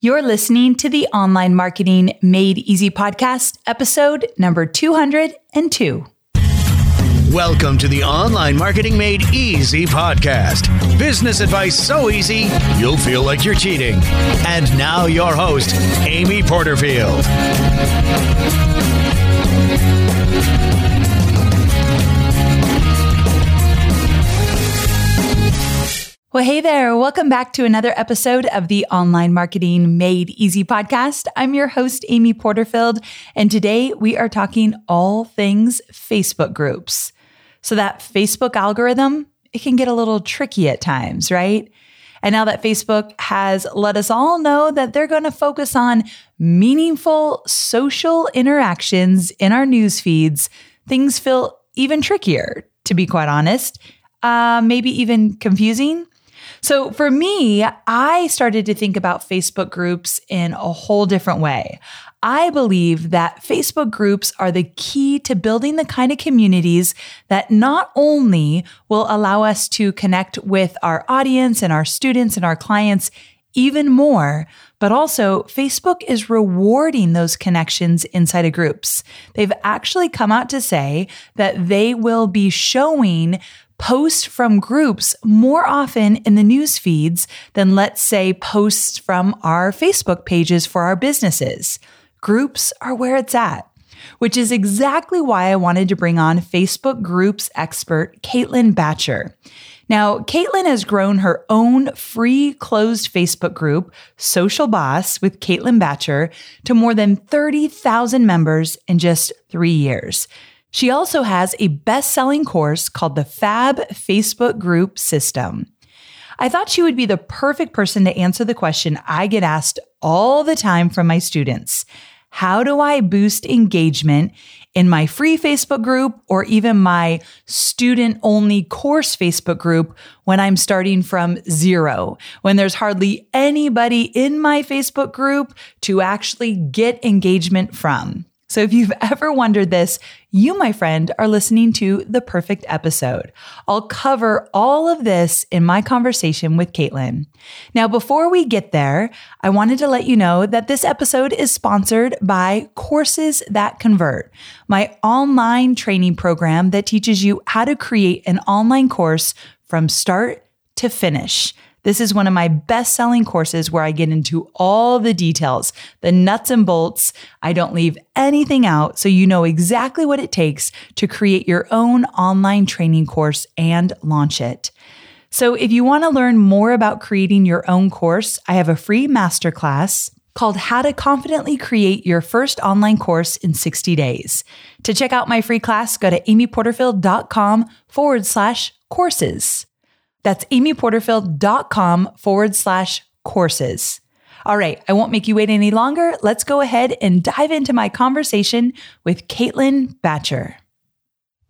You're listening to the Online Marketing Made Easy podcast, episode number 202. Welcome to the Online Marketing Made Easy podcast. Business advice so easy, you'll feel like you're cheating. And now, your host, Amy Porterfield. Well, hey there. Welcome back to another episode of the Online Marketing Made Easy podcast. I'm your host, Amy Porterfield, and today we are talking all things Facebook groups. So, that Facebook algorithm, it can get a little tricky at times, right? And now that Facebook has let us all know that they're going to focus on meaningful social interactions in our news feeds, things feel even trickier, to be quite honest, uh, maybe even confusing. So for me, I started to think about Facebook groups in a whole different way. I believe that Facebook groups are the key to building the kind of communities that not only will allow us to connect with our audience and our students and our clients even more, but also Facebook is rewarding those connections inside of groups. They've actually come out to say that they will be showing posts from groups more often in the news feeds than, let's say, posts from our Facebook pages for our businesses. Groups are where it's at, which is exactly why I wanted to bring on Facebook groups expert Caitlin Bacher. Now, Caitlin has grown her own free closed Facebook group, Social Boss with Caitlin Bacher, to more than 30,000 members in just three years. She also has a best selling course called the Fab Facebook Group System. I thought she would be the perfect person to answer the question I get asked all the time from my students How do I boost engagement in my free Facebook group or even my student only course Facebook group when I'm starting from zero, when there's hardly anybody in my Facebook group to actually get engagement from? So if you've ever wondered this, you, my friend, are listening to the perfect episode. I'll cover all of this in my conversation with Caitlin. Now, before we get there, I wanted to let you know that this episode is sponsored by Courses That Convert, my online training program that teaches you how to create an online course from start to finish. This is one of my best selling courses where I get into all the details, the nuts and bolts. I don't leave anything out so you know exactly what it takes to create your own online training course and launch it. So if you want to learn more about creating your own course, I have a free masterclass called How to Confidently Create Your First Online Course in 60 Days. To check out my free class, go to amyporterfield.com forward slash courses. That's amyporterfield.com forward slash courses. All right, I won't make you wait any longer. Let's go ahead and dive into my conversation with Caitlin Bacher.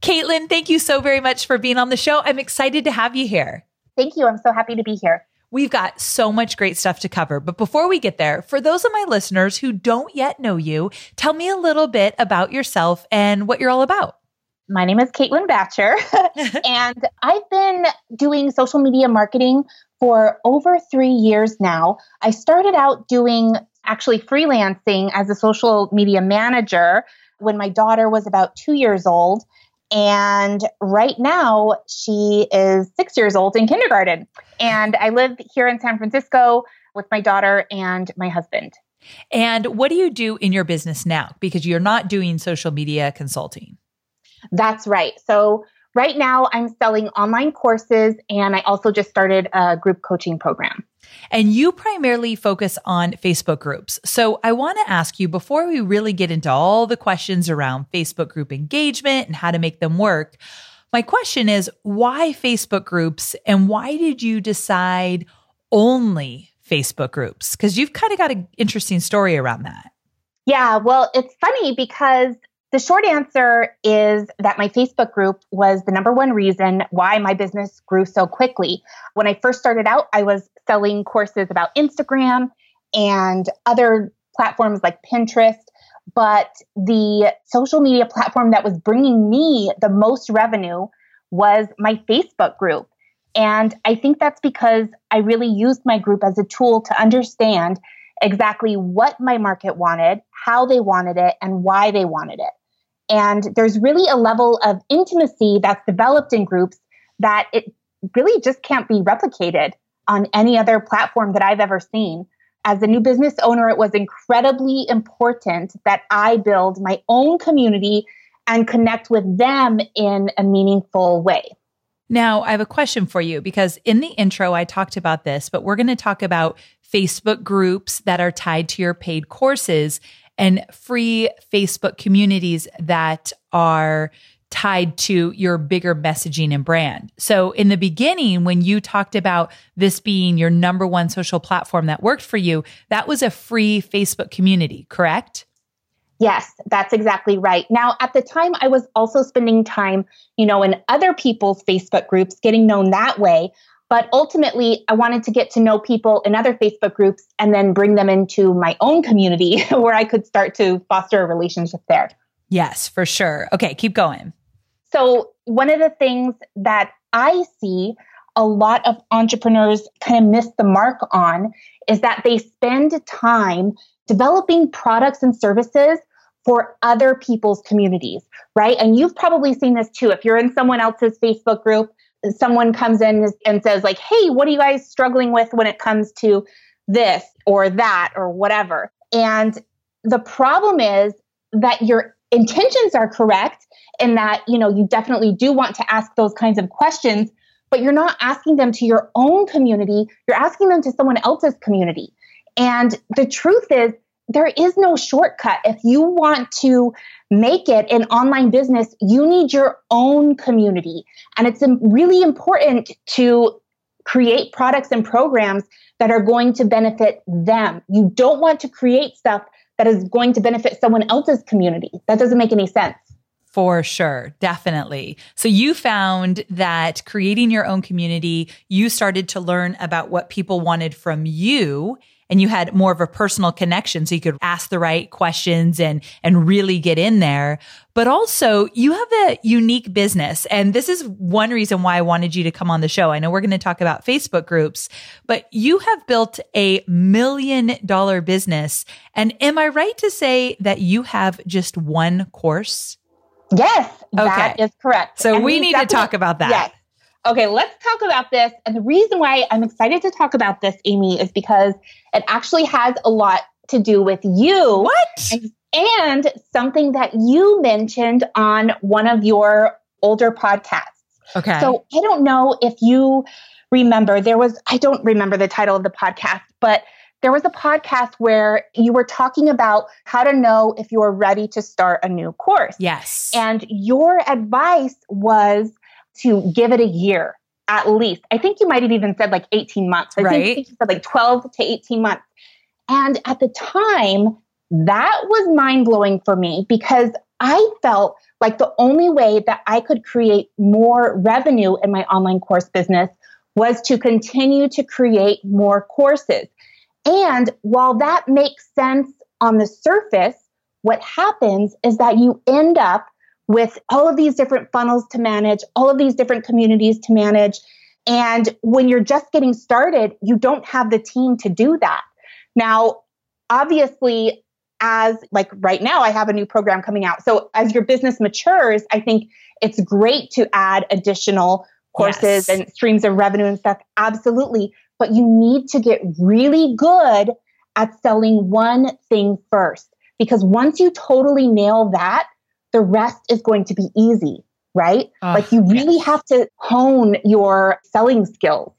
Caitlin, thank you so very much for being on the show. I'm excited to have you here. Thank you. I'm so happy to be here. We've got so much great stuff to cover. But before we get there, for those of my listeners who don't yet know you, tell me a little bit about yourself and what you're all about my name is Caitlin Bacher, and I've been doing social media marketing for over three years now. I started out doing actually freelancing as a social media manager when my daughter was about two years old. And right now, she is six years old in kindergarten. And I live here in San Francisco with my daughter and my husband. And what do you do in your business now? Because you're not doing social media consulting. That's right. So right now I'm selling online courses and I also just started a group coaching program. And you primarily focus on Facebook groups. So I want to ask you before we really get into all the questions around Facebook group engagement and how to make them work. My question is why Facebook groups and why did you decide only Facebook groups? Because you've kind of got an interesting story around that. Yeah, well, it's funny because the short answer is that my Facebook group was the number one reason why my business grew so quickly. When I first started out, I was selling courses about Instagram and other platforms like Pinterest. But the social media platform that was bringing me the most revenue was my Facebook group. And I think that's because I really used my group as a tool to understand exactly what my market wanted, how they wanted it, and why they wanted it. And there's really a level of intimacy that's developed in groups that it really just can't be replicated on any other platform that I've ever seen. As a new business owner, it was incredibly important that I build my own community and connect with them in a meaningful way. Now, I have a question for you because in the intro, I talked about this, but we're going to talk about Facebook groups that are tied to your paid courses and free Facebook communities that are tied to your bigger messaging and brand. So in the beginning, when you talked about this being your number one social platform that worked for you, that was a free Facebook community, correct? Yes, that's exactly right. Now, at the time, I was also spending time, you know, in other people's Facebook groups, getting known that way. But ultimately, I wanted to get to know people in other Facebook groups and then bring them into my own community where I could start to foster a relationship there. Yes, for sure. Okay, keep going. So, one of the things that I see a lot of entrepreneurs kind of miss the mark on is that they spend time developing products and services for other people's communities, right? And you've probably seen this too. If you're in someone else's Facebook group, someone comes in and says, like, hey, what are you guys struggling with when it comes to this or that or whatever? And the problem is that your intentions are correct and that, you know, you definitely do want to ask those kinds of questions, but you're not asking them to your own community, you're asking them to someone else's community. And the truth is, there is no shortcut. If you want to make it an online business, you need your own community. And it's really important to create products and programs that are going to benefit them. You don't want to create stuff that is going to benefit someone else's community. That doesn't make any sense. For sure, definitely. So you found that creating your own community, you started to learn about what people wanted from you and you had more of a personal connection so you could ask the right questions and and really get in there but also you have a unique business and this is one reason why I wanted you to come on the show I know we're going to talk about Facebook groups but you have built a million dollar business and am I right to say that you have just one course Yes, okay. that is correct. So and we need to talk about that. Yes. Okay, let's talk about this. And the reason why I'm excited to talk about this, Amy, is because it actually has a lot to do with you. What? And, and something that you mentioned on one of your older podcasts. Okay. So I don't know if you remember, there was, I don't remember the title of the podcast, but there was a podcast where you were talking about how to know if you're ready to start a new course. Yes. And your advice was to give it a year at least. I think you might have even said like 18 months. I right. think you said like 12 to 18 months. And at the time, that was mind blowing for me because I felt like the only way that I could create more revenue in my online course business was to continue to create more courses. And while that makes sense on the surface, what happens is that you end up with all of these different funnels to manage, all of these different communities to manage. And when you're just getting started, you don't have the team to do that. Now, obviously, as like right now, I have a new program coming out. So as your business matures, I think it's great to add additional courses yes. and streams of revenue and stuff. Absolutely. But you need to get really good at selling one thing first. Because once you totally nail that, the rest is going to be easy, right? Uh, like you really yes. have to hone your selling skills.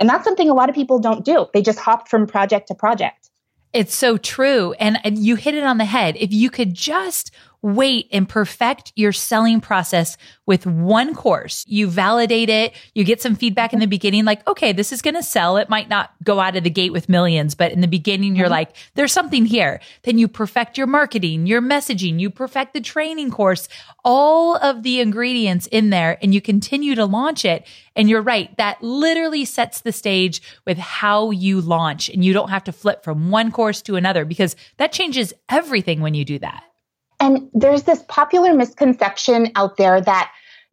And that's something a lot of people don't do. They just hop from project to project. It's so true. And you hit it on the head. If you could just wait and perfect your selling process with one course. You validate it, you get some feedback in the beginning, like, okay, this is going to sell. It might not go out of the gate with millions, but in the beginning, you're mm-hmm. like, there's something here. Then you perfect your marketing, your messaging, you perfect the training course, all of the ingredients in there, and you continue to launch it. And you're right, that literally sets the stage with how you launch. And you don't have to flip from one course to another because that changes everything when you do that. And there's this popular misconception out there that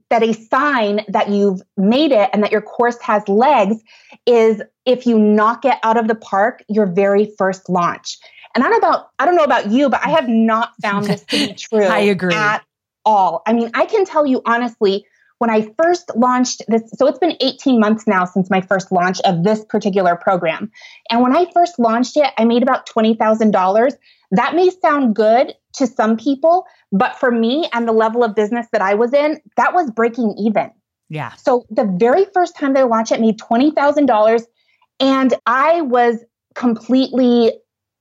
that a sign that you've made it and that your course has legs is if you knock it out of the park your very first launch. And I don't about I don't know about you, but I have not found this to be true. I agree. At all. I mean, I can tell you honestly, when I first launched this, so it's been 18 months now since my first launch of this particular program. And when I first launched it, I made about $20,000. That may sound good to some people, but for me and the level of business that I was in, that was breaking even. Yeah. So the very first time they launched it, made $20,000. And I was completely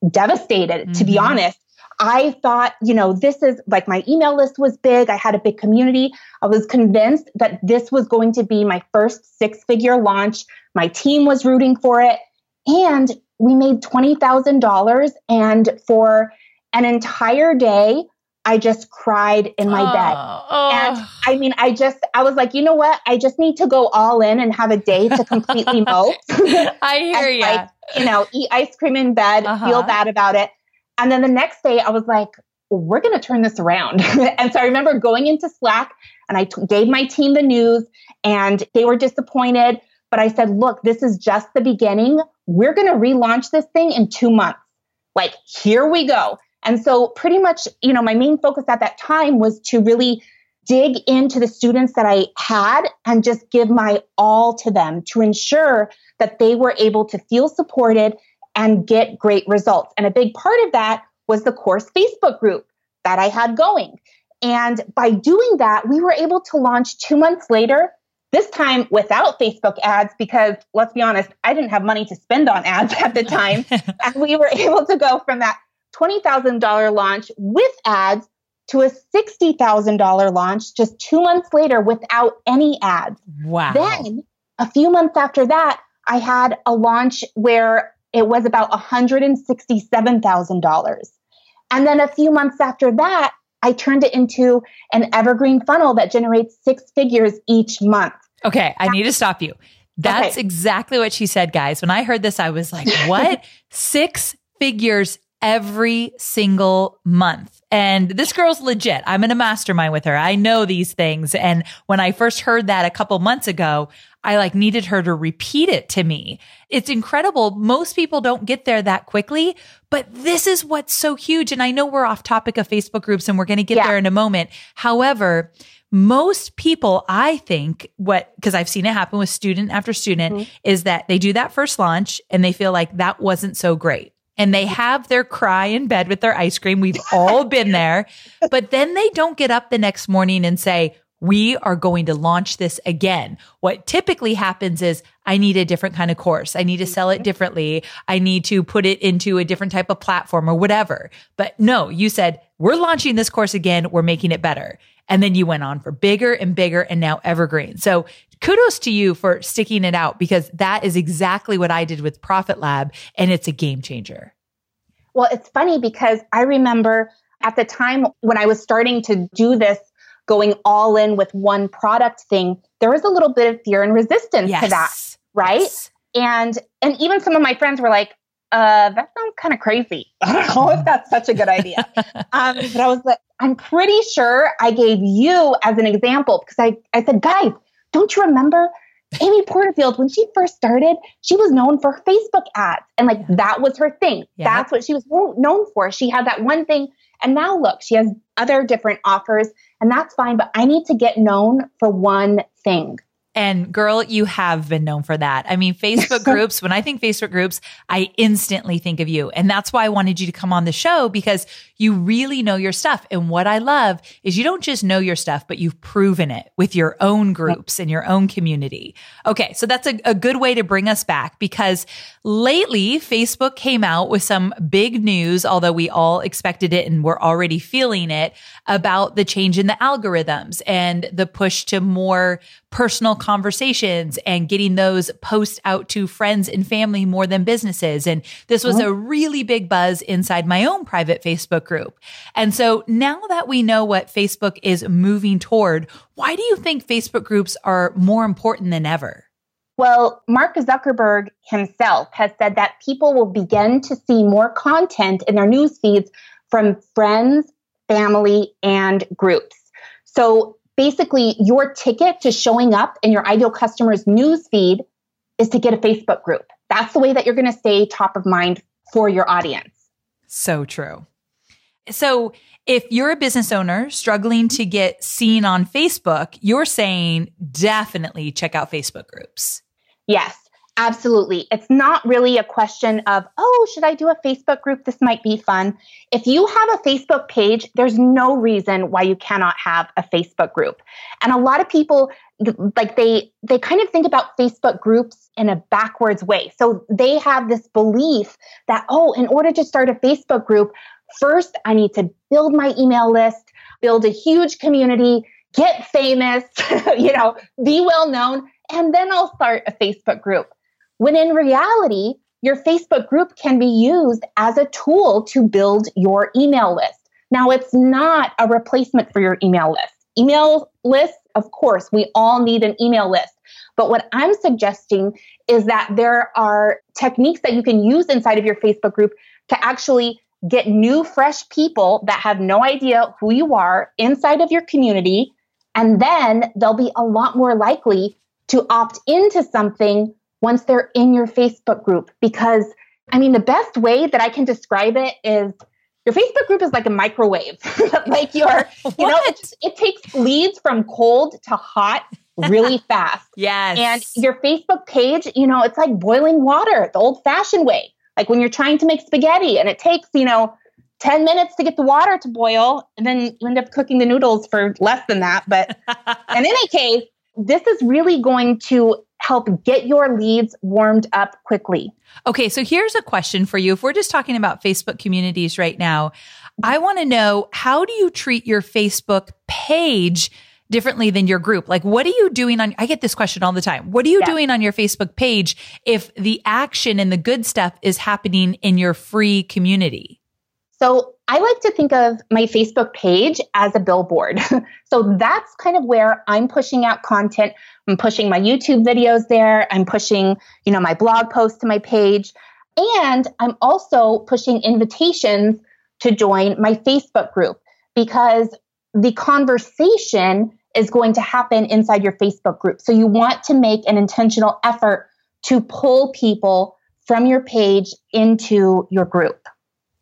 devastated, mm-hmm. to be mm-hmm. honest. I thought, you know, this is like my email list was big. I had a big community. I was convinced that this was going to be my first six figure launch. My team was rooting for it. And we made $20,000. And for an entire day, I just cried in my oh, bed. Oh. And I mean, I just, I was like, you know what? I just need to go all in and have a day to completely mope. I hear you. Like, you know, eat ice cream in bed, uh-huh. feel bad about it. And then the next day, I was like, we're going to turn this around. and so I remember going into Slack and I t- gave my team the news and they were disappointed. But I said, look, this is just the beginning. We're going to relaunch this thing in two months. Like, here we go. And so, pretty much, you know, my main focus at that time was to really dig into the students that I had and just give my all to them to ensure that they were able to feel supported and get great results. And a big part of that was the course Facebook group that I had going. And by doing that, we were able to launch two months later, this time without Facebook ads, because let's be honest, I didn't have money to spend on ads at the time. and we were able to go from that $20,000 launch with ads to a $60,000 launch just two months later without any ads. Wow. Then a few months after that, I had a launch where it was about $167,000. And then a few months after that, I turned it into an evergreen funnel that generates six figures each month. Okay, I need to stop you. That's okay. exactly what she said, guys. When I heard this, I was like, what? six figures every single month. And this girl's legit. I'm in a mastermind with her. I know these things. And when I first heard that a couple months ago, I like needed her to repeat it to me. It's incredible. Most people don't get there that quickly, but this is what's so huge. And I know we're off topic of Facebook groups and we're going to get yeah. there in a moment. However, most people, I think, what, because I've seen it happen with student after student, mm-hmm. is that they do that first launch and they feel like that wasn't so great and they have their cry in bed with their ice cream. We've all been there. But then they don't get up the next morning and say, we are going to launch this again. What typically happens is I need a different kind of course. I need to sell it differently. I need to put it into a different type of platform or whatever. But no, you said, we're launching this course again. We're making it better. And then you went on for bigger and bigger and now evergreen. So kudos to you for sticking it out because that is exactly what I did with Profit Lab and it's a game changer. Well, it's funny because I remember at the time when I was starting to do this going all in with one product thing, there was a little bit of fear and resistance yes. to that, right? Yes. And and even some of my friends were like, uh, that sounds kind of crazy. I don't know if that's such a good idea. um, but I was like, I'm pretty sure I gave you as an example because I, I said, guys, don't you remember Amy Porterfield, when she first started, she was known for Facebook ads. And like that was her thing. That's what she was known for. She had that one thing. And now look, she has other different offers, and that's fine. But I need to get known for one thing. And girl, you have been known for that. I mean, Facebook groups, when I think Facebook groups, I instantly think of you. And that's why I wanted you to come on the show because you really know your stuff. And what I love is you don't just know your stuff, but you've proven it with your own groups and your own community. Okay. So that's a, a good way to bring us back because lately Facebook came out with some big news, although we all expected it and we're already feeling it about the change in the algorithms and the push to more personal conversations and getting those posts out to friends and family more than businesses. And this was oh. a really big buzz inside my own private Facebook group. And so now that we know what Facebook is moving toward, why do you think Facebook groups are more important than ever? Well, Mark Zuckerberg himself has said that people will begin to see more content in their news feeds from friends, family, and groups. So basically your ticket to showing up in your ideal customer's newsfeed is to get a Facebook group. That's the way that you're going to stay top of mind for your audience. So true. So, if you're a business owner struggling to get seen on Facebook, you're saying definitely check out Facebook groups. Yes. Absolutely. It's not really a question of, oh, should I do a Facebook group? This might be fun. If you have a Facebook page, there's no reason why you cannot have a Facebook group. And a lot of people like they they kind of think about Facebook groups in a backwards way. So they have this belief that oh, in order to start a Facebook group, first I need to build my email list, build a huge community, get famous, you know, be well known, and then I'll start a Facebook group. When in reality, your Facebook group can be used as a tool to build your email list. Now, it's not a replacement for your email list. Email lists, of course, we all need an email list. But what I'm suggesting is that there are techniques that you can use inside of your Facebook group to actually get new, fresh people that have no idea who you are inside of your community. And then they'll be a lot more likely to opt into something once they're in your Facebook group. Because, I mean, the best way that I can describe it is your Facebook group is like a microwave. like your, you know, it, it takes leads from cold to hot really fast. yes. And your Facebook page, you know, it's like boiling water the old fashioned way. Like when you're trying to make spaghetti and it takes, you know, 10 minutes to get the water to boil, and then you end up cooking the noodles for less than that. But in any case, this is really going to help get your leads warmed up quickly. Okay, so here's a question for you. If we're just talking about Facebook communities right now, I want to know how do you treat your Facebook page differently than your group? Like, what are you doing on, I get this question all the time. What are you yeah. doing on your Facebook page if the action and the good stuff is happening in your free community? So I like to think of my Facebook page as a billboard. so that's kind of where I'm pushing out content. I'm pushing my YouTube videos there. I'm pushing, you know, my blog posts to my page. And I'm also pushing invitations to join my Facebook group because the conversation is going to happen inside your Facebook group. So you want to make an intentional effort to pull people from your page into your group.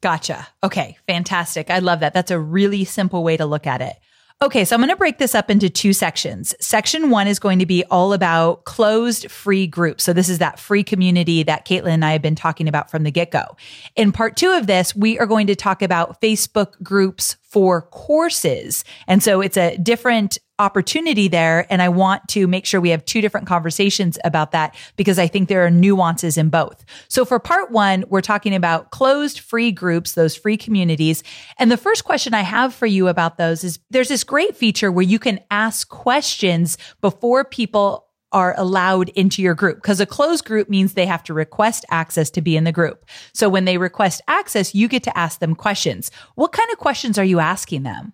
Gotcha. Okay, fantastic. I love that. That's a really simple way to look at it. Okay, so I'm going to break this up into two sections. Section one is going to be all about closed free groups. So this is that free community that Caitlin and I have been talking about from the get go. In part two of this, we are going to talk about Facebook groups for courses. And so it's a different opportunity there. And I want to make sure we have two different conversations about that because I think there are nuances in both. So for part one, we're talking about closed free groups, those free communities. And the first question I have for you about those is there's this great feature where you can ask questions before people are allowed into your group because a closed group means they have to request access to be in the group. So when they request access, you get to ask them questions. What kind of questions are you asking them?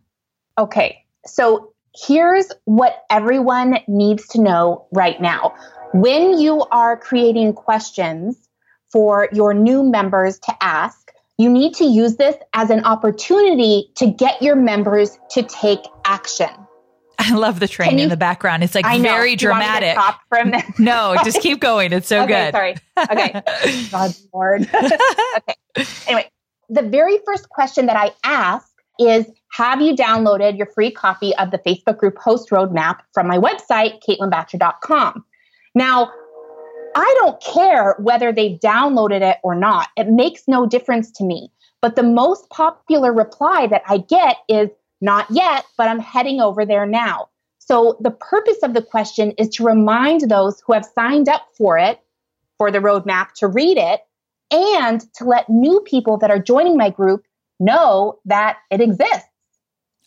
Okay. So here's what everyone needs to know right now. When you are creating questions for your new members to ask, you need to use this as an opportunity to get your members to take action. I love the train you, in the background. It's like I very dramatic. from no, just keep going. It's so okay, good. Sorry. Okay. God Lord. okay. Anyway, the very first question that I ask is have you downloaded your free copy of the Facebook group host roadmap from my website, caitlinbacher.com? Now, I don't care whether they've downloaded it or not. It makes no difference to me. But the most popular reply that I get is not yet, but I'm heading over there now. So the purpose of the question is to remind those who have signed up for it, for the roadmap, to read it, and to let new people that are joining my group know that it exists.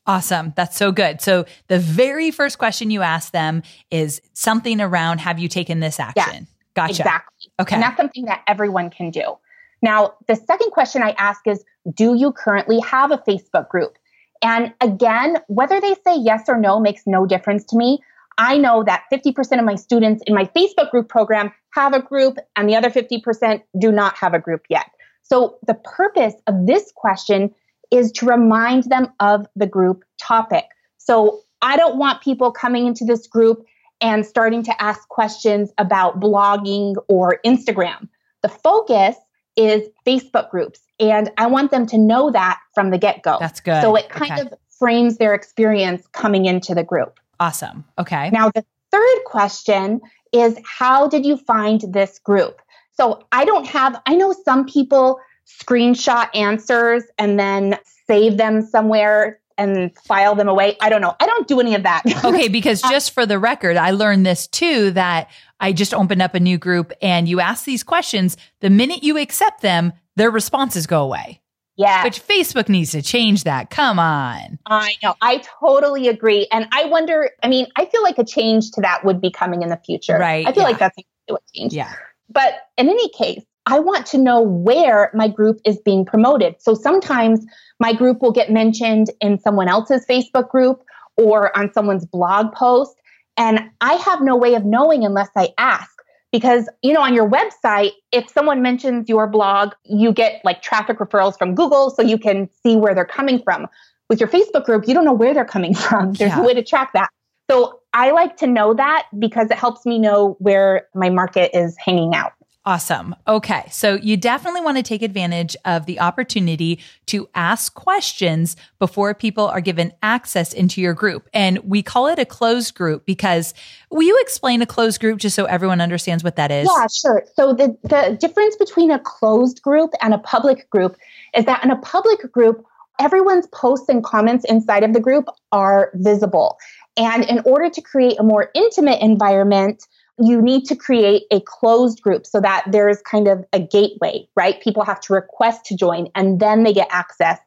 Awesome. That's so good. So the very first question you ask them is something around have you taken this action? gotcha. Exactly. Okay. And that's something that everyone can do. Now, the second question I ask is Do you currently have a Facebook group? And again, whether they say yes or no makes no difference to me. I know that 50% of my students in my Facebook group program have a group, and the other 50% do not have a group yet. So, the purpose of this question is to remind them of the group topic. So, I don't want people coming into this group and starting to ask questions about blogging or Instagram. The focus is Facebook groups. And I want them to know that from the get go. That's good. So it kind okay. of frames their experience coming into the group. Awesome. Okay. Now, the third question is how did you find this group? So I don't have, I know some people screenshot answers and then save them somewhere and file them away. I don't know. I don't do any of that. okay, because uh, just for the record, I learned this too that I just opened up a new group and you ask these questions. The minute you accept them, their responses go away. Yeah. Which Facebook needs to change that. Come on. I know. I totally agree. And I wonder, I mean, I feel like a change to that would be coming in the future. Right. I feel yeah. like that's a change. Yeah. But in any case, I want to know where my group is being promoted. So sometimes my group will get mentioned in someone else's Facebook group or on someone's blog post. And I have no way of knowing unless I ask. Because, you know, on your website, if someone mentions your blog, you get like traffic referrals from Google so you can see where they're coming from. With your Facebook group, you don't know where they're coming from. There's yeah. a way to track that. So I like to know that because it helps me know where my market is hanging out. Awesome. Okay. So you definitely want to take advantage of the opportunity to ask questions before people are given access into your group. And we call it a closed group because will you explain a closed group just so everyone understands what that is? Yeah, sure. So the, the difference between a closed group and a public group is that in a public group, everyone's posts and comments inside of the group are visible. And in order to create a more intimate environment, you need to create a closed group so that there's kind of a gateway, right? People have to request to join and then they get access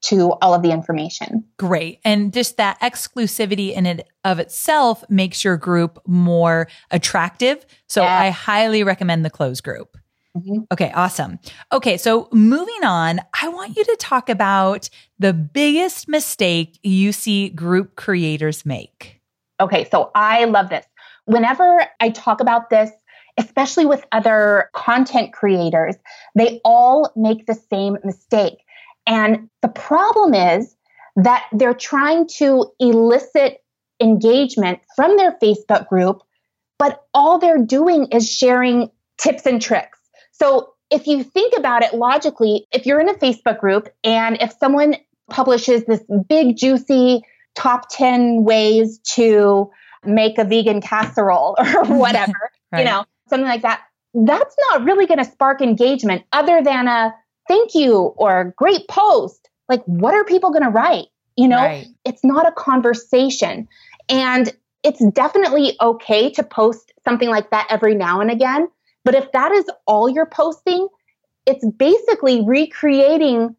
to all of the information. Great. And just that exclusivity in it of itself makes your group more attractive. So yeah. I highly recommend the closed group. Mm-hmm. Okay, awesome. Okay, so moving on, I want you to talk about the biggest mistake you see group creators make. Okay, so I love this whenever I talk about this, especially with other content creators, they all make the same mistake. And the problem is that they're trying to elicit engagement from their Facebook group, but all they're doing is sharing tips and tricks. So if you think about it logically, if you're in a Facebook group and if someone publishes this big, juicy top 10 ways to make a vegan casserole or whatever, right. you know, something like that. That's not really going to spark engagement other than a thank you or great post. Like, what are people going to write? You know, right. it's not a conversation. And it's definitely okay to post something like that every now and again. But if that is all you're posting, it's basically recreating,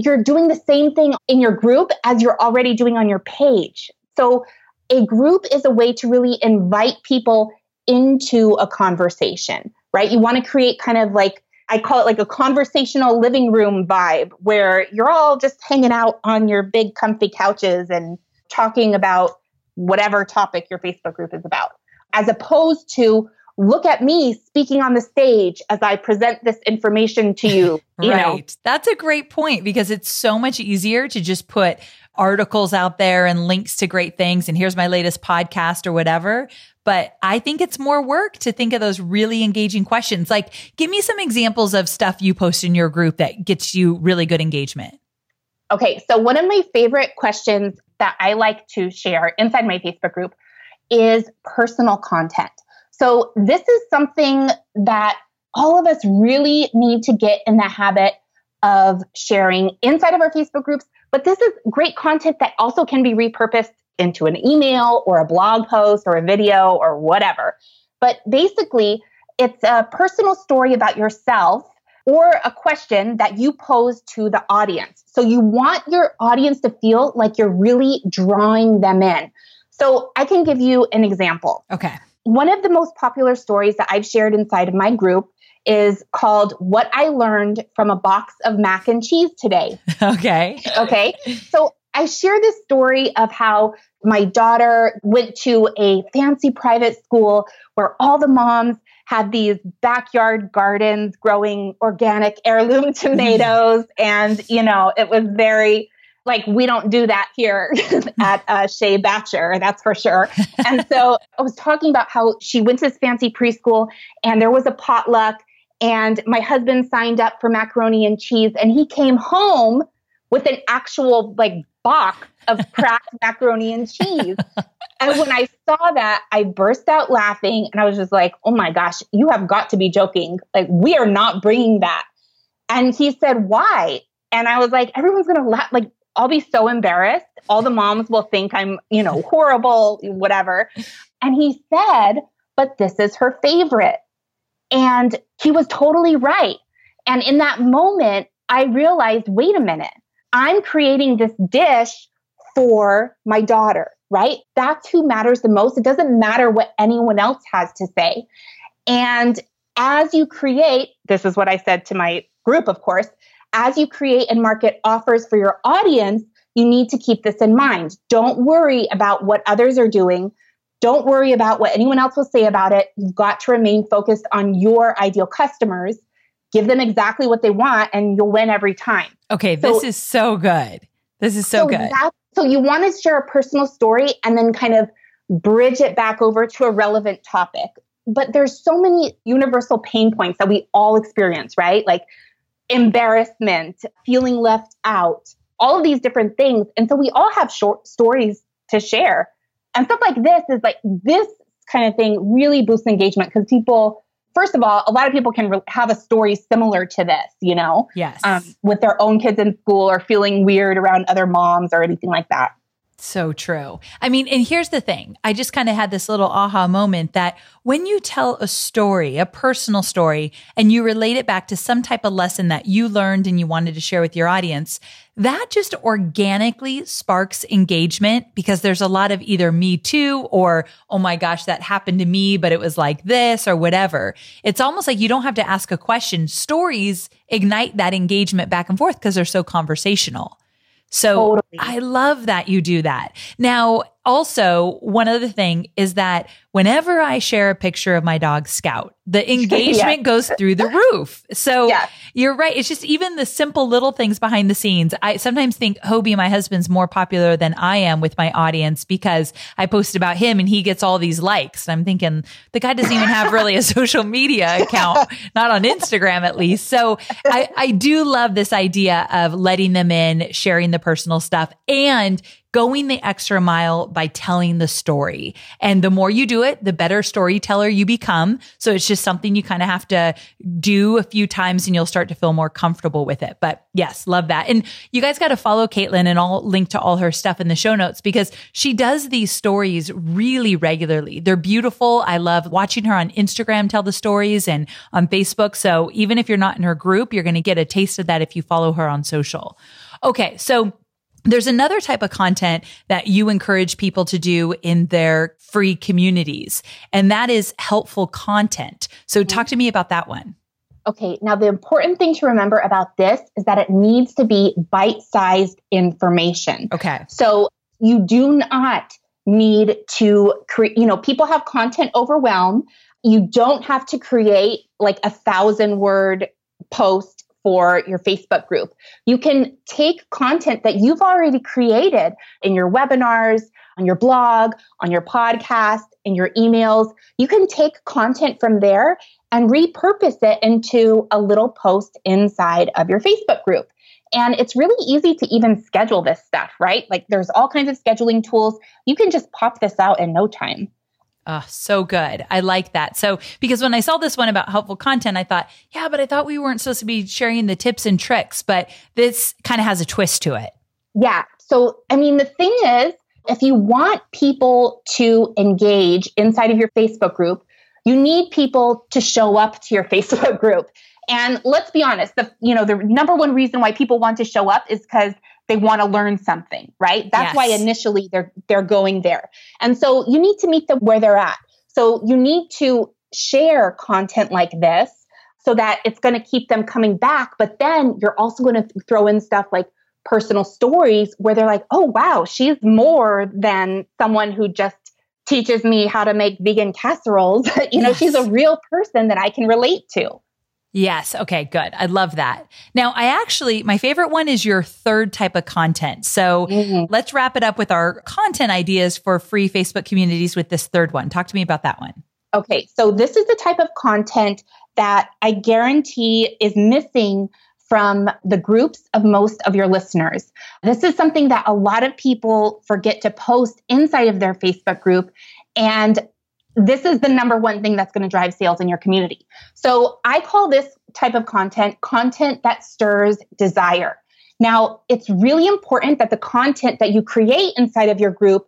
you're doing the same thing in your group as you're already doing on your page. So a group is a way to really invite people into a conversation, right? You want to create kind of like, I call it like a conversational living room vibe where you're all just hanging out on your big comfy couches and talking about whatever topic your Facebook group is about, as opposed to look at me speaking on the stage as I present this information to you. you right. Know. That's a great point because it's so much easier to just put articles out there and links to great things. And here's my latest podcast or whatever. But I think it's more work to think of those really engaging questions. Like, give me some examples of stuff you post in your group that gets you really good engagement. Okay. So, one of my favorite questions that I like to share inside my Facebook group is personal content. So, this is something that all of us really need to get in the habit of sharing inside of our Facebook groups, but this is great content that also can be repurposed into an email or a blog post or a video or whatever. But basically, it's a personal story about yourself or a question that you pose to the audience. So you want your audience to feel like you're really drawing them in. So I can give you an example. Okay. One of the most popular stories that I've shared inside of my group is called What I Learned from a Box of Mac and Cheese Today. Okay. Okay. So I share this story of how my daughter went to a fancy private school where all the moms had these backyard gardens growing organic heirloom tomatoes. and, you know, it was very Like we don't do that here at uh, Chez Bacher, that's for sure. and so I was talking about how she went to this fancy preschool and there was a potluck and my husband signed up for macaroni and cheese and he came home with an actual like box of Kraft macaroni and cheese. And when I saw that, I burst out laughing and I was just like, oh my gosh, you have got to be joking. Like, we are not bringing that. And he said, why? And I was like, everyone's going to laugh. Like, I'll be so embarrassed. All the moms will think I'm, you know, horrible, whatever. And he said, but this is her favorite. And he was totally right. And in that moment, I realized wait a minute, I'm creating this dish for my daughter, right? That's who matters the most. It doesn't matter what anyone else has to say. And as you create, this is what I said to my group, of course, as you create and market offers for your audience, you need to keep this in mind. Don't worry about what others are doing. Don't worry about what anyone else will say about it. You've got to remain focused on your ideal customers. Give them exactly what they want, and you'll win every time. Okay, so, this is so good. This is so, so good. So you want to share a personal story and then kind of bridge it back over to a relevant topic. But there's so many universal pain points that we all experience, right? Like embarrassment, feeling left out, all of these different things. And so we all have short stories to share. And stuff like this is like this kind of thing really boosts engagement because people, first of all, a lot of people can re- have a story similar to this, you know? Yes. Um, with their own kids in school or feeling weird around other moms or anything like that. So true. I mean, and here's the thing I just kind of had this little aha moment that when you tell a story, a personal story, and you relate it back to some type of lesson that you learned and you wanted to share with your audience, that just organically sparks engagement because there's a lot of either me too or, oh my gosh, that happened to me, but it was like this or whatever. It's almost like you don't have to ask a question. Stories ignite that engagement back and forth because they're so conversational. So totally. I love that you do that. Now, also, one other thing is that whenever I share a picture of my dog Scout, the engagement goes through the roof. So you're right. It's just even the simple little things behind the scenes. I sometimes think Hobie, my husband's more popular than I am with my audience because I post about him and he gets all these likes. And I'm thinking the guy doesn't even have really a social media account, not on Instagram at least. So I, I do love this idea of letting them in, sharing the personal stuff and going the extra mile by telling the story. And the more you do it, the better storyteller you become. So it's just something you kind of have to do a few times and you'll start to feel more comfortable with it. But yes, love that. And you guys got to follow Caitlin and I'll link to all her stuff in the show notes because she does these stories really regularly. They're beautiful. I love watching her on Instagram tell the stories and on Facebook. So even if you're not in her group, you're going to get a taste of that if you follow her on social. Okay. So there's another type of content that you encourage people to do in their free communities, and that is helpful content. So, mm-hmm. talk to me about that one. Okay, now the important thing to remember about this is that it needs to be bite sized information. Okay. So, you do not need to create, you know, people have content overwhelm. You don't have to create like a thousand word post for your Facebook group. You can take content that you've already created in your webinars, on your blog, on your podcast, in your emails. You can take content from there and repurpose it into a little post inside of your Facebook group. And it's really easy to even schedule this stuff, right? Like there's all kinds of scheduling tools. You can just pop this out in no time. Oh, so good. I like that. So, because when I saw this one about helpful content, I thought, yeah, but I thought we weren't supposed to be sharing the tips and tricks, but this kind of has a twist to it. Yeah. So, I mean, the thing is, if you want people to engage inside of your Facebook group, you need people to show up to your Facebook group. And let's be honest, the you know, the number one reason why people want to show up is because they want to learn something, right? That's yes. why initially they're they're going there. And so you need to meet them where they're at. So you need to share content like this so that it's going to keep them coming back, but then you're also going to throw in stuff like personal stories where they're like, "Oh wow, she's more than someone who just teaches me how to make vegan casseroles. you know, yes. she's a real person that I can relate to." Yes. Okay, good. I love that. Now, I actually, my favorite one is your third type of content. So mm-hmm. let's wrap it up with our content ideas for free Facebook communities with this third one. Talk to me about that one. Okay, so this is the type of content that I guarantee is missing from the groups of most of your listeners. This is something that a lot of people forget to post inside of their Facebook group. And this is the number one thing that's going to drive sales in your community. So I call this type of content content that stirs desire. Now, it's really important that the content that you create inside of your group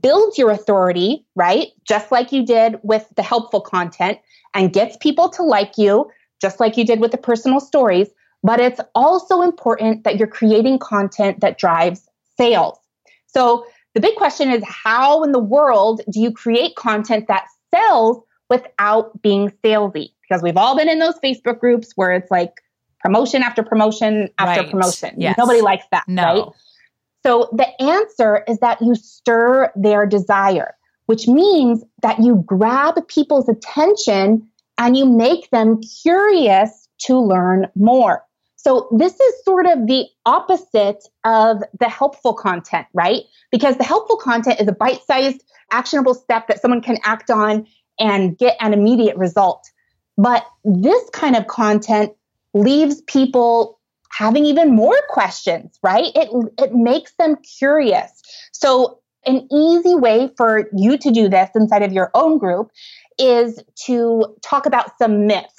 builds your authority, right? Just like you did with the helpful content and gets people to like you, just like you did with the personal stories. But it's also important that you're creating content that drives sales. So the big question is how in the world do you create content that sells without being salesy? Because we've all been in those Facebook groups where it's like promotion after promotion after right. promotion. Yes. Nobody likes that, no. right? So the answer is that you stir their desire, which means that you grab people's attention and you make them curious to learn more. So this is sort of the opposite of the helpful content, right? Because the helpful content is a bite-sized actionable step that someone can act on and get an immediate result. But this kind of content leaves people having even more questions, right? It it makes them curious. So an easy way for you to do this inside of your own group is to talk about some myths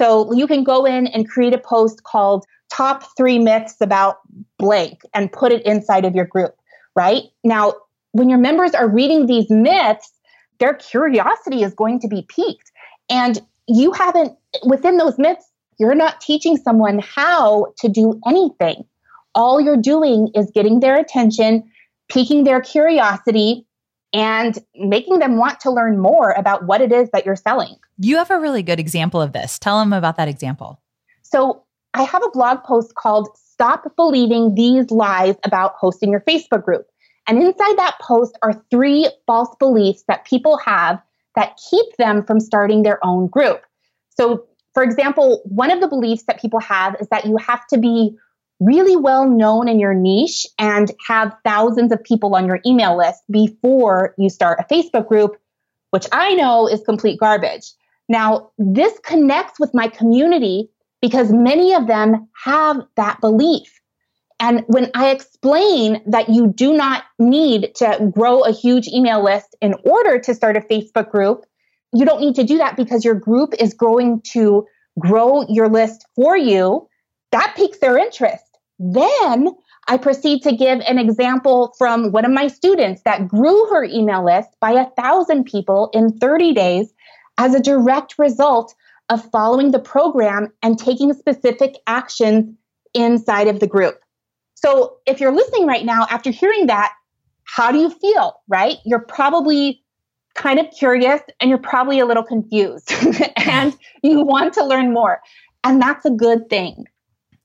so you can go in and create a post called top three myths about blank and put it inside of your group, right? Now, when your members are reading these myths, their curiosity is going to be piqued. And you haven't, within those myths, you're not teaching someone how to do anything. All you're doing is getting their attention, piquing their curiosity, and making them want to learn more about what it is that you're selling. You have a really good example of this. Tell them about that example. So, I have a blog post called Stop Believing These Lies About Hosting Your Facebook Group. And inside that post are three false beliefs that people have that keep them from starting their own group. So, for example, one of the beliefs that people have is that you have to be really well known in your niche and have thousands of people on your email list before you start a Facebook group, which I know is complete garbage. Now, this connects with my community because many of them have that belief. And when I explain that you do not need to grow a huge email list in order to start a Facebook group, you don't need to do that because your group is going to grow your list for you. That piques their interest. Then I proceed to give an example from one of my students that grew her email list by a thousand people in 30 days as a direct result of following the program and taking specific actions inside of the group. So if you're listening right now, after hearing that, how do you feel, right? You're probably kind of curious and you're probably a little confused and you want to learn more. And that's a good thing.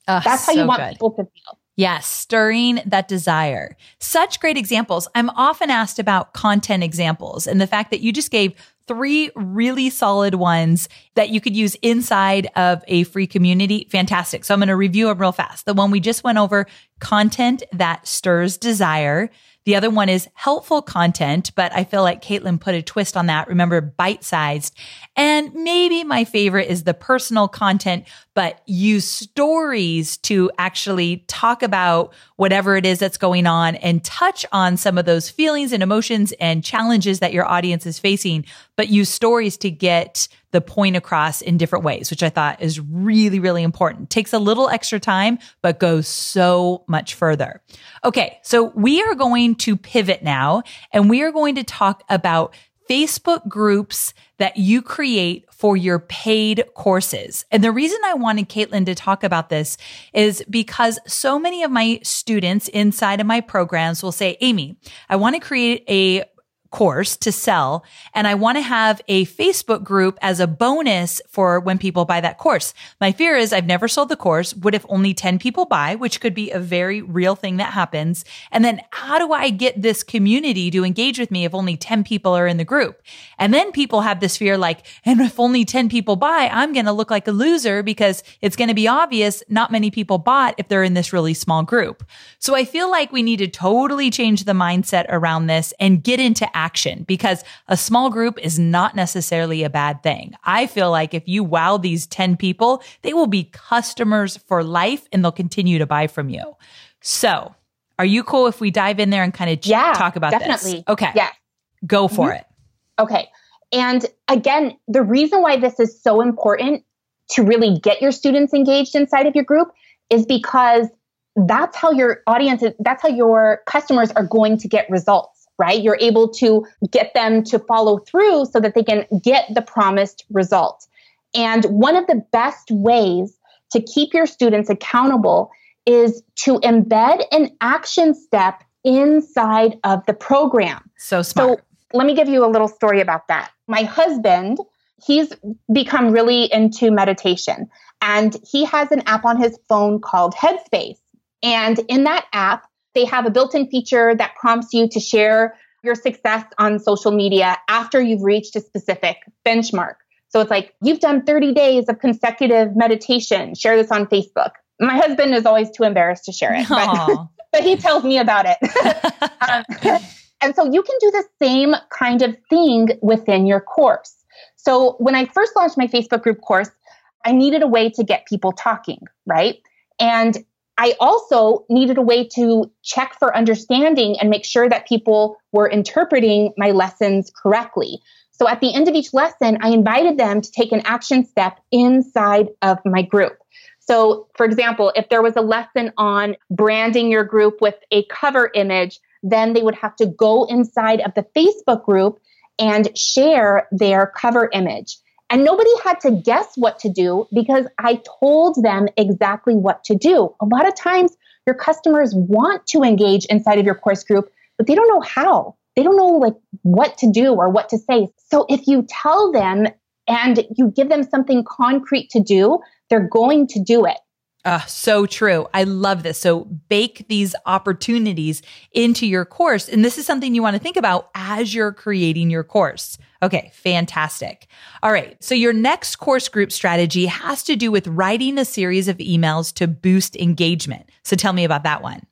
Oh, that's how so you want good. people to feel. Yes, stirring that desire. Such great examples. I'm often asked about content examples and the fact that you just gave three really solid ones that you could use inside of a free community. Fantastic. So I'm going to review them real fast. The one we just went over, content that stirs desire. The other one is helpful content, but I feel like Caitlin put a twist on that. Remember, bite sized. And maybe my favorite is the personal content, but use stories to actually talk about whatever it is that's going on and touch on some of those feelings and emotions and challenges that your audience is facing, but use stories to get the point across in different ways, which I thought is really, really important. Takes a little extra time, but goes so much further. Okay. So we are going to pivot now and we are going to talk about Facebook groups that you create for your paid courses. And the reason I wanted Caitlin to talk about this is because so many of my students inside of my programs will say, Amy, I want to create a course to sell and I want to have a Facebook group as a bonus for when people buy that course. My fear is I've never sold the course. What if only 10 people buy, which could be a very real thing that happens? And then how do I get this community to engage with me if only 10 people are in the group? And then people have this fear like, and if only 10 people buy, I'm going to look like a loser because it's going to be obvious not many people bought if they're in this really small group. So I feel like we need to totally change the mindset around this and get into action because a small group is not necessarily a bad thing. I feel like if you wow these 10 people, they will be customers for life and they'll continue to buy from you. So, are you cool if we dive in there and kind of yeah, talk about definitely. this? Okay. Yeah. Go for mm-hmm. it. Okay. And again, the reason why this is so important to really get your students engaged inside of your group is because that's how your audience is, that's how your customers are going to get results, right? You're able to get them to follow through so that they can get the promised result. And one of the best ways to keep your students accountable is to embed an action step inside of the program. So smart. So let me give you a little story about that. My husband, he's become really into meditation and he has an app on his phone called Headspace. And in that app, they have a built in feature that prompts you to share your success on social media after you've reached a specific benchmark. So it's like, you've done 30 days of consecutive meditation, share this on Facebook. My husband is always too embarrassed to share it, but, but he tells me about it. um, and so you can do the same kind of thing within your course. So when I first launched my Facebook group course, I needed a way to get people talking, right? And I also needed a way to check for understanding and make sure that people were interpreting my lessons correctly. So at the end of each lesson, I invited them to take an action step inside of my group. So, for example, if there was a lesson on branding your group with a cover image, then they would have to go inside of the Facebook group and share their cover image. And nobody had to guess what to do because I told them exactly what to do. A lot of times, your customers want to engage inside of your course group, but they don't know how. They don't know like what to do or what to say. So if you tell them and you give them something concrete to do, they're going to do it. Uh, so true. I love this. So bake these opportunities into your course. And this is something you want to think about as you're creating your course. Okay, fantastic. All right. So your next course group strategy has to do with writing a series of emails to boost engagement. So tell me about that one.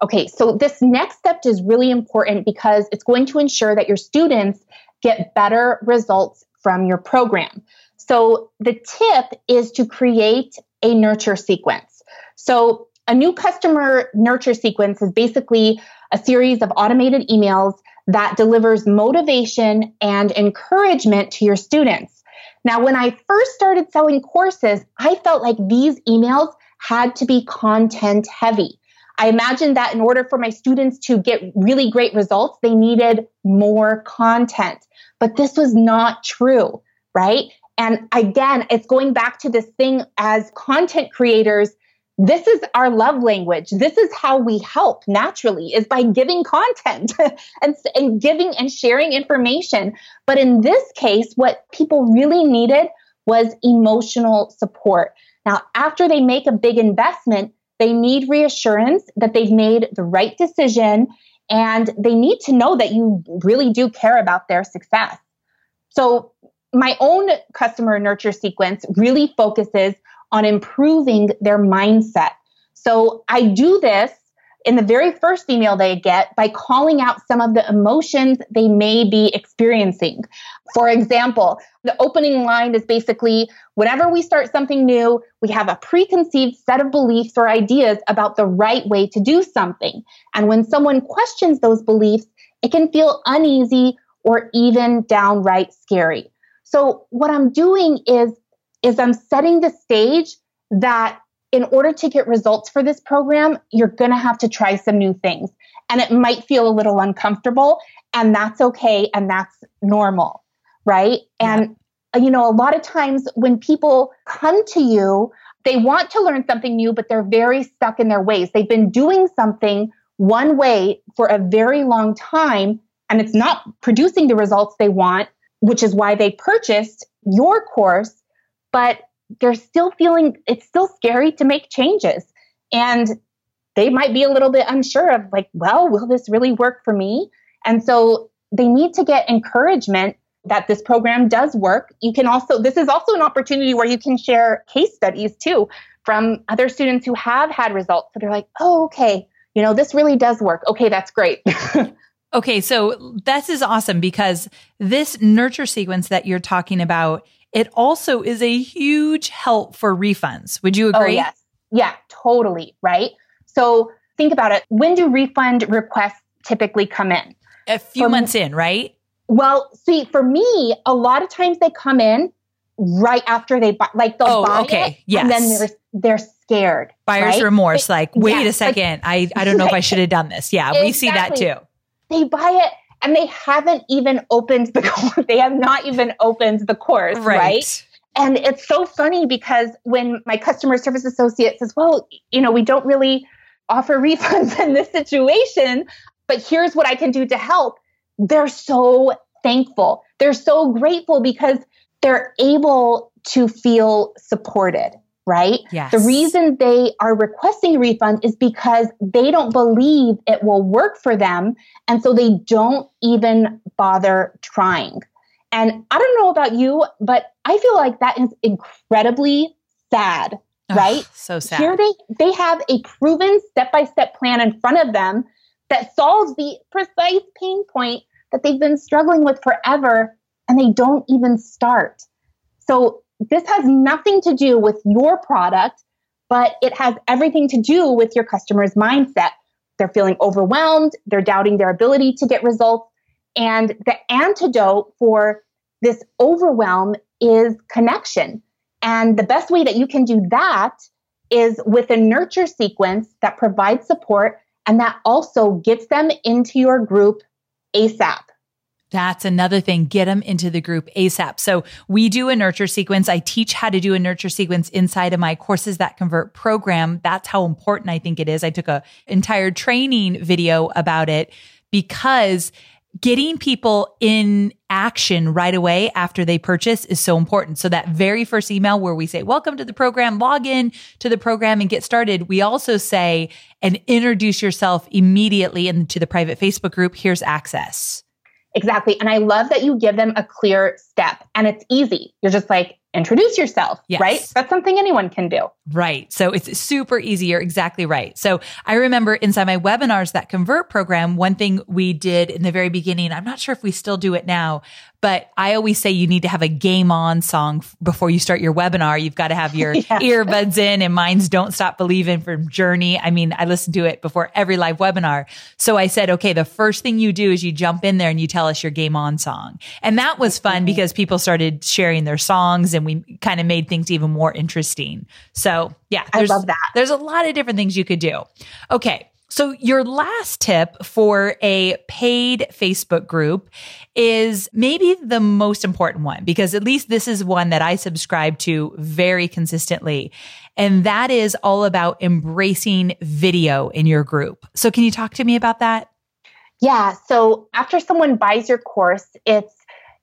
Okay, so this next step is really important because it's going to ensure that your students get better results from your program. So the tip is to create a nurture sequence. So a new customer nurture sequence is basically a series of automated emails that delivers motivation and encouragement to your students. Now, when I first started selling courses, I felt like these emails had to be content heavy. I imagined that in order for my students to get really great results, they needed more content. But this was not true, right? And again, it's going back to this thing as content creators. This is our love language. This is how we help naturally is by giving content and, and giving and sharing information. But in this case, what people really needed was emotional support. Now, after they make a big investment, they need reassurance that they've made the right decision and they need to know that you really do care about their success. So, my own customer nurture sequence really focuses on improving their mindset. So I do this in the very first email they get by calling out some of the emotions they may be experiencing. For example, the opening line is basically whenever we start something new, we have a preconceived set of beliefs or ideas about the right way to do something. And when someone questions those beliefs, it can feel uneasy or even downright scary. So what I'm doing is is I'm setting the stage that in order to get results for this program, you're going to have to try some new things. And it might feel a little uncomfortable, and that's okay and that's normal, right? Yeah. And uh, you know, a lot of times when people come to you, they want to learn something new, but they're very stuck in their ways. They've been doing something one way for a very long time and it's not producing the results they want, which is why they purchased your course, but they're still feeling it's still scary to make changes. And they might be a little bit unsure of like, well, will this really work for me? And so they need to get encouragement that this program does work. You can also, this is also an opportunity where you can share case studies too from other students who have had results that are like, oh, okay, you know, this really does work. Okay, that's great. okay, so this is awesome because this nurture sequence that you're talking about, it also is a huge help for refunds. Would you oh, agree? Oh, yes. Yeah, totally. Right. So think about it. When do refund requests typically come in? A few for months me, in, right? Well, see, for me, a lot of times they come in right after they buy, like they'll oh, buy okay. it, yes. and then they're they're scared. Buyer's right? remorse, like, wait a second, like, I I don't know if I should have done this. Yeah, exactly. we see that too. They buy it and they haven't even opened the course. They have not even opened the course, right? right? And it's so funny because when my customer service associate says, "Well, you know, we don't really offer refunds in this situation, but here's what I can do to help." They're so thankful. They're so grateful because they're able to feel supported, right? Yes. The reason they are requesting refunds is because they don't believe it will work for them. And so they don't even bother trying. And I don't know about you, but I feel like that is incredibly sad, right? so sad. Here they, they have a proven step by step plan in front of them that solves the precise pain point that they've been struggling with forever and they don't even start. So this has nothing to do with your product, but it has everything to do with your customer's mindset. They're feeling overwhelmed, they're doubting their ability to get results. And the antidote for this overwhelm is connection. And the best way that you can do that is with a nurture sequence that provides support and that also gets them into your group ASAP. That's another thing. Get them into the group ASAP. So we do a nurture sequence. I teach how to do a nurture sequence inside of my courses that convert program. That's how important I think it is. I took a entire training video about it because getting people in action right away after they purchase is so important. So that very first email where we say, welcome to the program, log in to the program and get started. We also say, and introduce yourself immediately into the private Facebook group. Here's access. Exactly. And I love that you give them a clear step and it's easy. You're just like, introduce yourself, yes. right? That's something anyone can do. Right. So it's super easy. You're exactly right. So I remember inside my webinars that convert program, one thing we did in the very beginning, I'm not sure if we still do it now, but I always say you need to have a game on song before you start your webinar. You've got to have your yeah. earbuds in and mine's Don't Stop Believing from Journey. I mean, I listen to it before every live webinar. So I said, okay, the first thing you do is you jump in there and you tell us your game on song. And that was fun mm-hmm. because people started sharing their songs and we kind of made things even more interesting. So yeah, I love that. There's a lot of different things you could do. Okay. So your last tip for a paid Facebook group is maybe the most important one because at least this is one that I subscribe to very consistently. And that is all about embracing video in your group. So can you talk to me about that? Yeah. So after someone buys your course, it's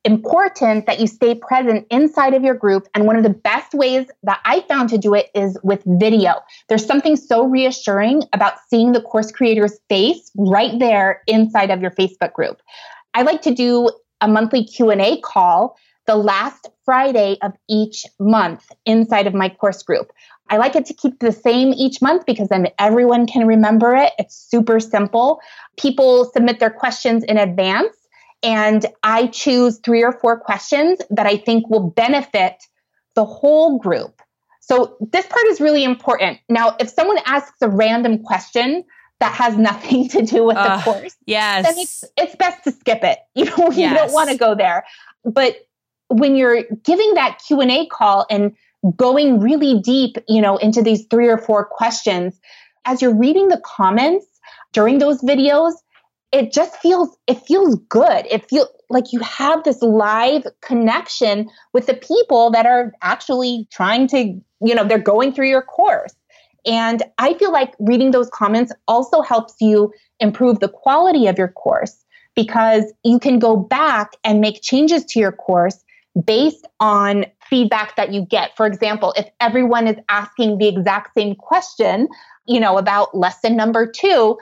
important that you stay present inside of your group. And one of the best ways that I found to do it is with video. There's something so reassuring about seeing the course creator's face right there inside of your Facebook group. I like to do a monthly Q&A call the last Friday of each month inside of my course group. I like it to keep the same each month because then everyone can remember it. It's super simple. People submit their questions in advance and I choose three or four questions that I think will benefit the whole group. So this part is really important. Now, if someone asks a random question that has nothing to do with uh, the course, yes. then it's, it's best to skip it. You know, yes. you don't want to go there. But when you're giving that Q&A call and going really deep, you know, into these three or four questions, as you're reading the comments during those videos, it just feels it feels good it feels like you have this live connection with the people that are actually trying to you know they're going through your course and i feel like reading those comments also helps you improve the quality of your course because you can go back and make changes to your course based on feedback that you get. For example, if everyone is asking the exact same question, you know, about lesson number two,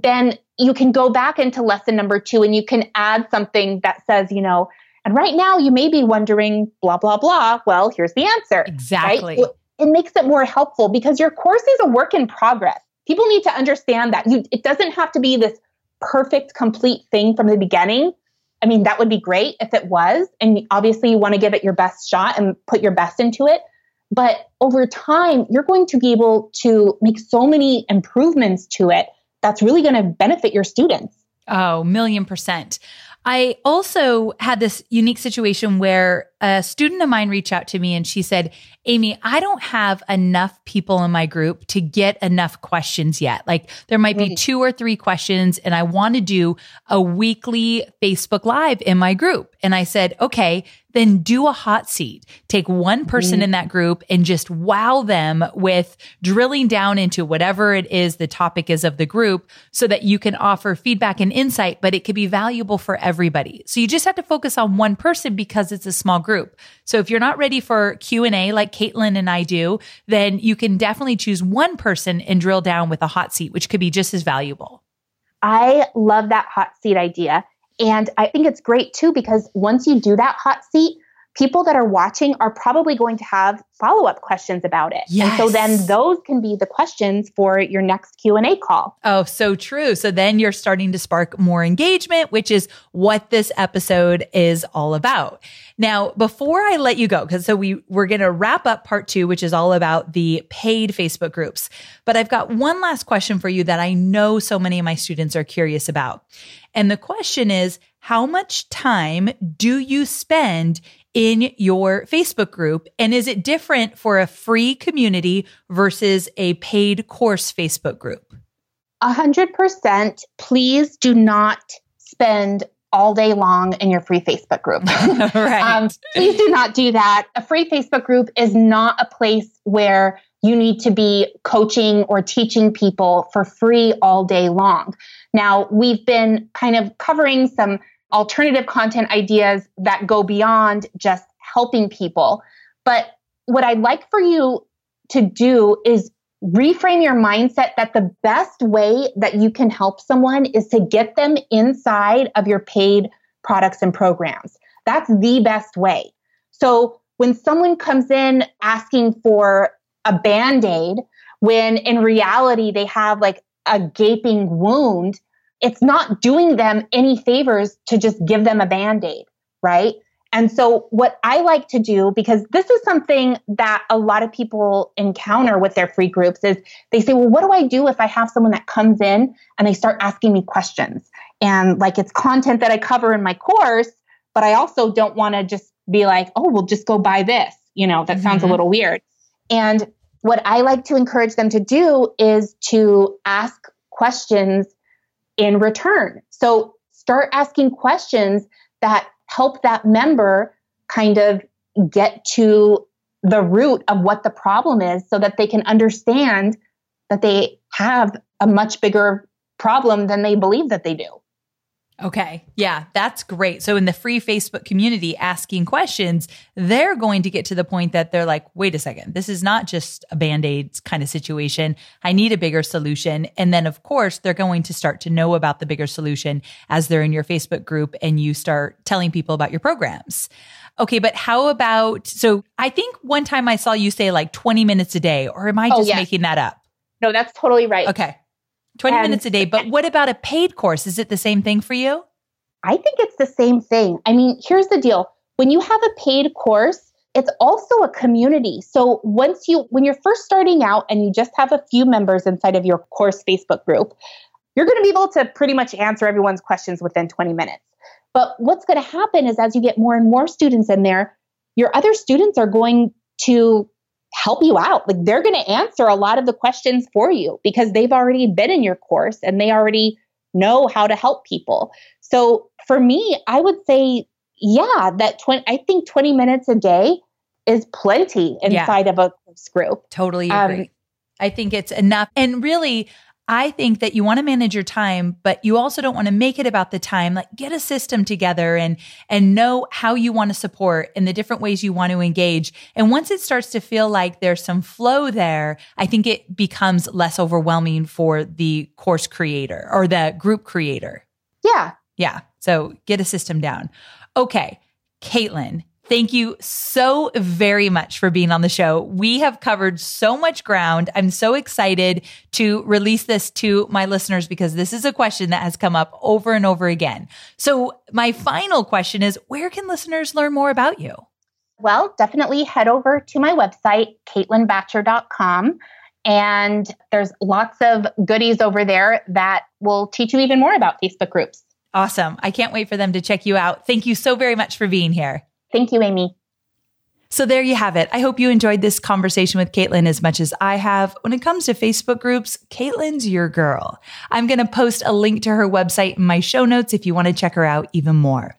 then you can go back into lesson number two and you can add something that says, you know, and right now you may be wondering blah, blah, blah. Well, here's the answer. Exactly. Right? It makes it more helpful because your course is a work in progress. People need to understand that you, it doesn't have to be this perfect, complete thing from the beginning. I mean, that would be great if it was. And obviously, you want to give it your best shot and put your best into it. But over time, you're going to be able to make so many improvements to it that's really going to benefit your students. Oh, million percent. I also had this unique situation where a student of mine reached out to me and she said, Amy, I don't have enough people in my group to get enough questions yet. Like there might be two or three questions and I want to do a weekly Facebook live in my group. And I said, okay, then do a hot seat. Take one person mm-hmm. in that group and just wow them with drilling down into whatever it is the topic is of the group so that you can offer feedback and insight, but it could be valuable for everybody. So you just have to focus on one person because it's a small group. So if you're not ready for Q&A like Caitlin and I do, then you can definitely choose one person and drill down with a hot seat, which could be just as valuable. I love that hot seat idea. And I think it's great too because once you do that hot seat, people that are watching are probably going to have follow-up questions about it. Yes. And so then those can be the questions for your next Q&A call. Oh, so true. So then you're starting to spark more engagement, which is what this episode is all about. Now, before I let you go, because so we we're going to wrap up part 2, which is all about the paid Facebook groups. But I've got one last question for you that I know so many of my students are curious about. And the question is, how much time do you spend in your Facebook group? And is it different for a free community versus a paid course Facebook group? A hundred percent. Please do not spend all day long in your free Facebook group. right. Um, please do not do that. A free Facebook group is not a place where you need to be coaching or teaching people for free all day long. Now, we've been kind of covering some alternative content ideas that go beyond just helping people. But what I'd like for you to do is reframe your mindset that the best way that you can help someone is to get them inside of your paid products and programs. That's the best way. So when someone comes in asking for a band aid, when in reality they have like a gaping wound, it's not doing them any favors to just give them a band aid, right? And so, what I like to do, because this is something that a lot of people encounter with their free groups, is they say, Well, what do I do if I have someone that comes in and they start asking me questions? And like it's content that I cover in my course, but I also don't want to just be like, Oh, we'll just go buy this. You know, that mm-hmm. sounds a mm-hmm. little weird. And what I like to encourage them to do is to ask questions in return. So start asking questions that help that member kind of get to the root of what the problem is so that they can understand that they have a much bigger problem than they believe that they do. Okay. Yeah, that's great. So in the free Facebook community asking questions, they're going to get to the point that they're like, wait a second, this is not just a band aid kind of situation. I need a bigger solution. And then, of course, they're going to start to know about the bigger solution as they're in your Facebook group and you start telling people about your programs. Okay, but how about so I think one time I saw you say like 20 minutes a day, or am I oh, just oh, yes. making that up? No, that's totally right. Okay. 20 and, minutes a day. But what about a paid course? Is it the same thing for you? I think it's the same thing. I mean, here's the deal when you have a paid course, it's also a community. So once you, when you're first starting out and you just have a few members inside of your course Facebook group, you're going to be able to pretty much answer everyone's questions within 20 minutes. But what's going to happen is as you get more and more students in there, your other students are going to help you out. Like they're going to answer a lot of the questions for you because they've already been in your course and they already know how to help people. So for me, I would say, yeah, that 20, I think 20 minutes a day is plenty inside yeah. of a course group. Totally agree. Um, I think it's enough. And really, I think that you want to manage your time, but you also don't want to make it about the time. Like get a system together and and know how you want to support and the different ways you want to engage. And once it starts to feel like there's some flow there, I think it becomes less overwhelming for the course creator or the group creator. Yeah. Yeah. So get a system down. Okay. Caitlin, Thank you so very much for being on the show. We have covered so much ground. I'm so excited to release this to my listeners because this is a question that has come up over and over again. So, my final question is where can listeners learn more about you? Well, definitely head over to my website, caitlinbacher.com. And there's lots of goodies over there that will teach you even more about Facebook groups. Awesome. I can't wait for them to check you out. Thank you so very much for being here. Thank you, Amy. So there you have it. I hope you enjoyed this conversation with Caitlin as much as I have. When it comes to Facebook groups, Caitlin's your girl. I'm going to post a link to her website in my show notes if you want to check her out even more.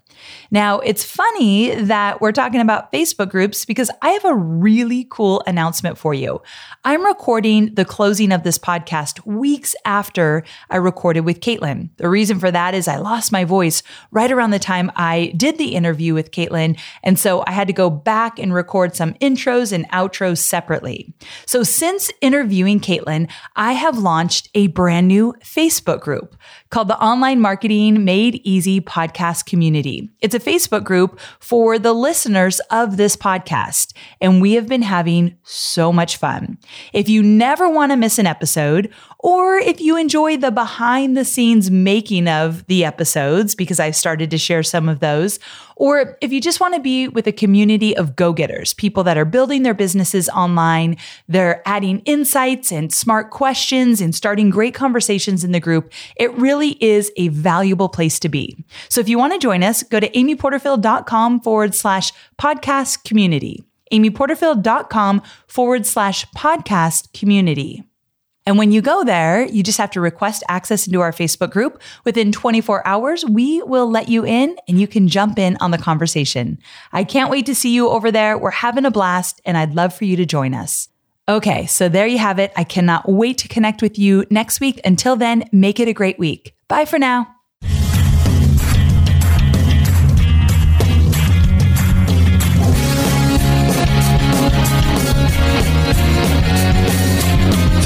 Now, it's funny that we're talking about Facebook groups because I have a really cool announcement for you. I'm recording the closing of this podcast weeks after I recorded with Caitlin. The reason for that is I lost my voice right around the time I did the interview with Caitlin. And so I had to go back and record some intros and outros separately. So since interviewing Caitlin, I have launched a brand new Facebook group called the Online Marketing Made Easy Podcast Community. It's a Facebook group for the listeners of this podcast, and we have been having so much fun. If you never want to miss an episode, or if you enjoy the behind the scenes making of the episodes, because I've started to share some of those, or if you just want to be with a community of go getters, people that are building their businesses online, they're adding insights and smart questions and starting great conversations in the group, it really is a valuable place to be. So if you want to join us, go to amyporterfield.com forward slash podcast community. amyporterfield.com forward slash podcast community. And when you go there, you just have to request access into our Facebook group. Within 24 hours, we will let you in and you can jump in on the conversation. I can't wait to see you over there. We're having a blast and I'd love for you to join us. Okay, so there you have it. I cannot wait to connect with you next week. Until then, make it a great week. Bye for now.